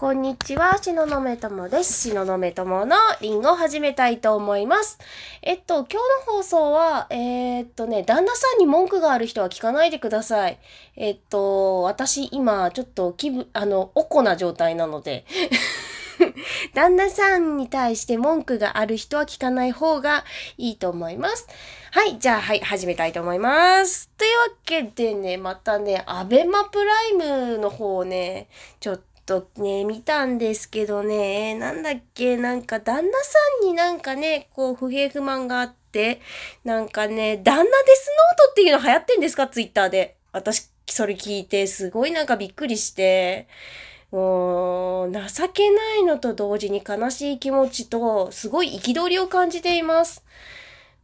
こんにちは、しののめともです。しののめとものリンゴを始めたいと思います。えっと、今日の放送は、えーっとね、旦那さんに文句がある人は聞かないでください。えっと、私今、ちょっと気分、あの、おこな状態なので、旦那さんに対して文句がある人は聞かない方がいいと思います。はい、じゃあ、はい、始めたいと思います。というわけでね、またね、アベマプライムの方をね、ちょっとね、見たんですけどね、なんだっけ、なんか旦那さんになんかね、こう、不平不満があって、なんかね、旦那デスノートっていうの流行ってんですかツイッターで。私、それ聞いて、すごいなんかびっくりして、もう、情けないのと同時に悲しい気持ちと、すごい憤りを感じています。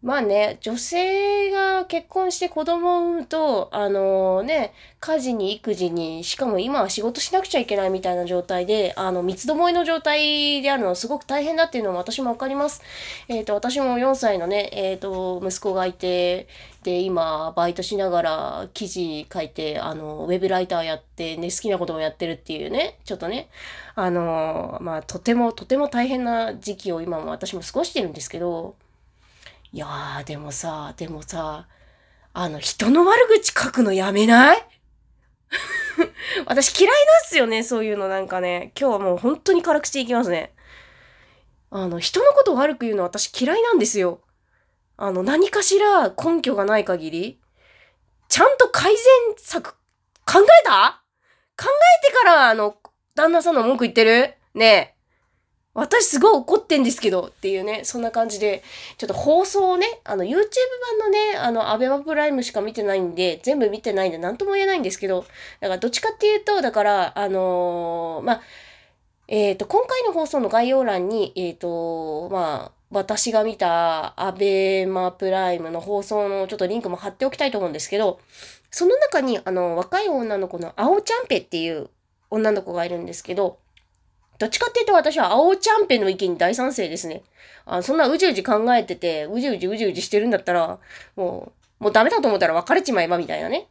まあね、女性が結婚して子供を産むと、あのね、家事に育児に、しかも今は仕事しなくちゃいけないみたいな状態で、あの、三つどもえの状態であるのはすごく大変だっていうのも私もわかります。えっ、と、私も4歳のね、えっ、と、息子がいて、で、今、バイトしながら記事書いて、あの、ウェブライターやって、ね、好きなこともやってるっていうね、ちょっとね、あの、まあ、とても、とても大変な時期を今も私も過ごしてるんですけど、いやー、でもさ、でもさ、あの、人の悪口書くのやめない？私嫌いなんすよね、そういうのなんかね。今日はもう本当に辛口でいきますね。あの、人のことを悪く言うのは私嫌いなんですよ。あの、何かしら根拠がない限り、ちゃんと改善策考えた？考えてから、あの、旦那さんの文句言ってる？ねえ。私すごい怒ってんですけどっていうね、そんな感じで、ちょっと放送をね、あの YouTube 版のね、あの、アベマプライムしか見てないんで、全部見てないんで何とも言えないんですけど、だからどっちかっていうと、だから、あのーまあ、えっ、と、今回の放送の概要欄に、えっ、と、まあ、私が見たアベマプライムの放送のちょっとリンクも貼っておきたいと思うんですけど、その中に、あの、若い女の子の青ちゃんぺっていう女の子がいるんですけど、どっちかっていうと私は青ちゃんぺの意見に大賛成ですね。あそんなうじうじ考えてて、うじうじうじうじしてるんだったら、もう、もうダメだと思ったら別れちまえばみたいなね。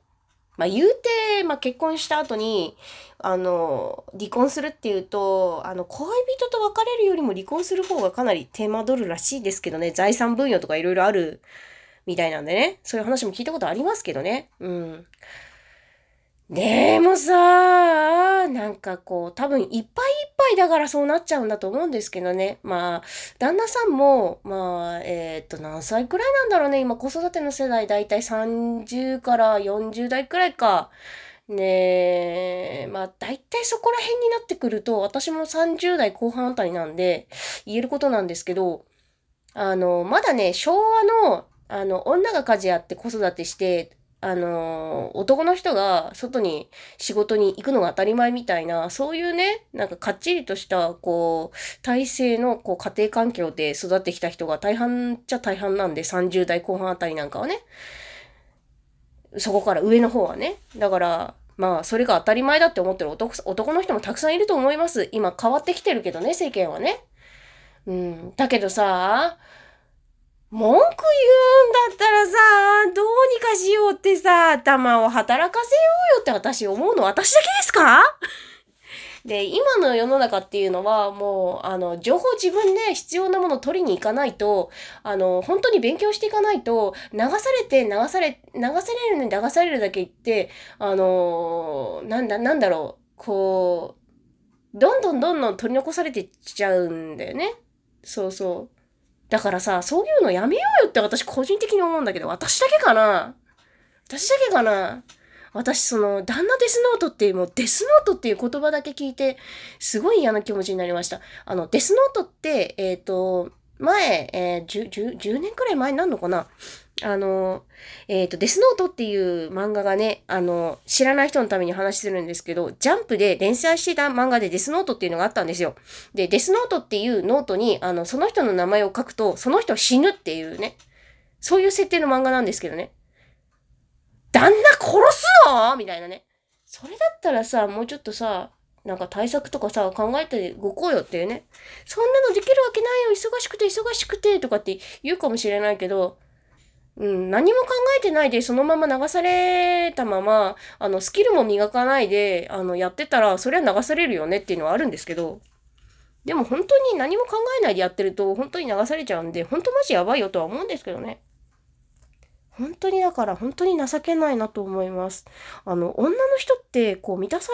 まあ言うて、まあ結婚した後に、あの、離婚するっていうと、あの、恋人と別れるよりも離婚する方がかなり手間取るらしいですけどね、財産分与とかいろいろあるみたいなんでね、そういう話も聞いたことありますけどね。うん。でもさ、なんかこう、多分いっぱいいっぱいだからそうなっちゃうんだと思うんですけどね。まあ、旦那さんも、まあ、えーっと、何歳くらいなんだろうね。今、子育ての世代、だいたい30から40代くらいか。ねえ、まあ、だいたいそこら辺になってくると、私も30代後半あたりなんで、言えることなんですけど、あの、まだね、昭和の、あの、女が家事やって子育てして、あの、男の人が外に仕事に行くのが当たり前みたいな、そういうね、なんかかっちりとした、こう、体制のこう家庭環境で育ってきた人が大半っちゃ大半なんで、30代後半あたりなんかはね。そこから上の方はね。だから、まあ、それが当たり前だって思ってる男男の人もたくさんいると思います。今変わってきてるけどね、世間はね。うん。だけどさ、文句言うんだったらさ、ってさ、頭を働かせようよって私思うの私だけですか？で、今の世の中っていうのはもう、あの、情報自分で必要なものを取りに行かないと、あの、本当に勉強していかないと、流されて、流され、流されるのに流されるだけ言って、あの、なんだ、なんだろう、こう、どんどんどんどん取り残されていっちゃうんだよね。そうそう。だからさ、そういうのやめようよって私個人的に思うんだけど、私だけかな？私だけかな？私その、旦那デスノートっていう、もうデスノートっていう言葉だけ聞いて、すごい嫌な気持ちになりました。あの、デスノートって、えっ、と、前、えー、10, 10, 年くらい前になるのかな？あの、えっ、と、デスノートっていう漫画がね、あの、知らない人のために話するんですけど、ジャンプで連載してた漫画でデスノートっていうのがあったんですよ。で、デスノートっていうノートに、あの、その人の名前を書くと、その人は死ぬっていうね、そういう設定の漫画なんですけどね。旦那殺すの？みたいなね。それだったらさ、もうちょっとさ、なんか対策とかさ、考えて動こうよっていうね。そんなのできるわけないよ。忙しくて忙しくてとかって言うかもしれないけど、うん、何も考えてないでそのまま流されたまま、あの、スキルも磨かないで、あの、やってたら、それは流されるよねっていうのはあるんですけど、でも本当に何も考えないでやってると、本当に流されちゃうんで、本当マジやばいよとは思うんですけどね。本当にだから本当に情けないなと思います。あの、女の人ってこう満たさ、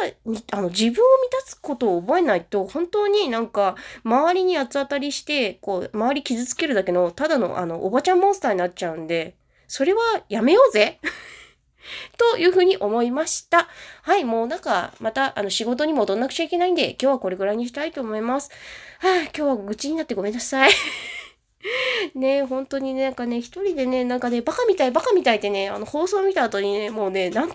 あの自分を満たすことを覚えないと本当になんか周りに八つ当たりしてこう周り傷つけるだけのただのあのおばちゃんモンスターになっちゃうんで、それはやめようぜ というふうに思いました。はい、もうなんか、また、あの、仕事に戻んなくちゃいけないんで、今日はこれぐらいにしたいと思います。はあ、今日は愚痴になってごめんなさい。ね本当にね、なんかね、一人でね、なんかね、バカみたい、バカみたいってね、あの、放送見た後にね、もうね、なん、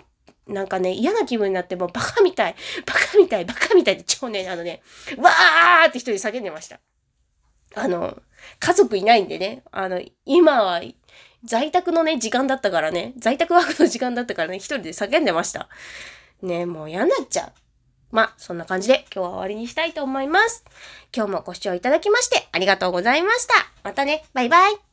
なんかね、嫌な気分になって、もうバカみたい、バカみたい、バカみたいって超ね、あのね、わーって一人叫んでました。あの、家族いないんでね、あの、今は、在宅のね、時間だったからね、在宅ワークの時間だったからね、一人で叫んでました。ねもう嫌になっちゃう。まあ、そんな感じで今日は終わりにしたいと思います。今日もご視聴いただきましてありがとうございました。またね、バイバイ。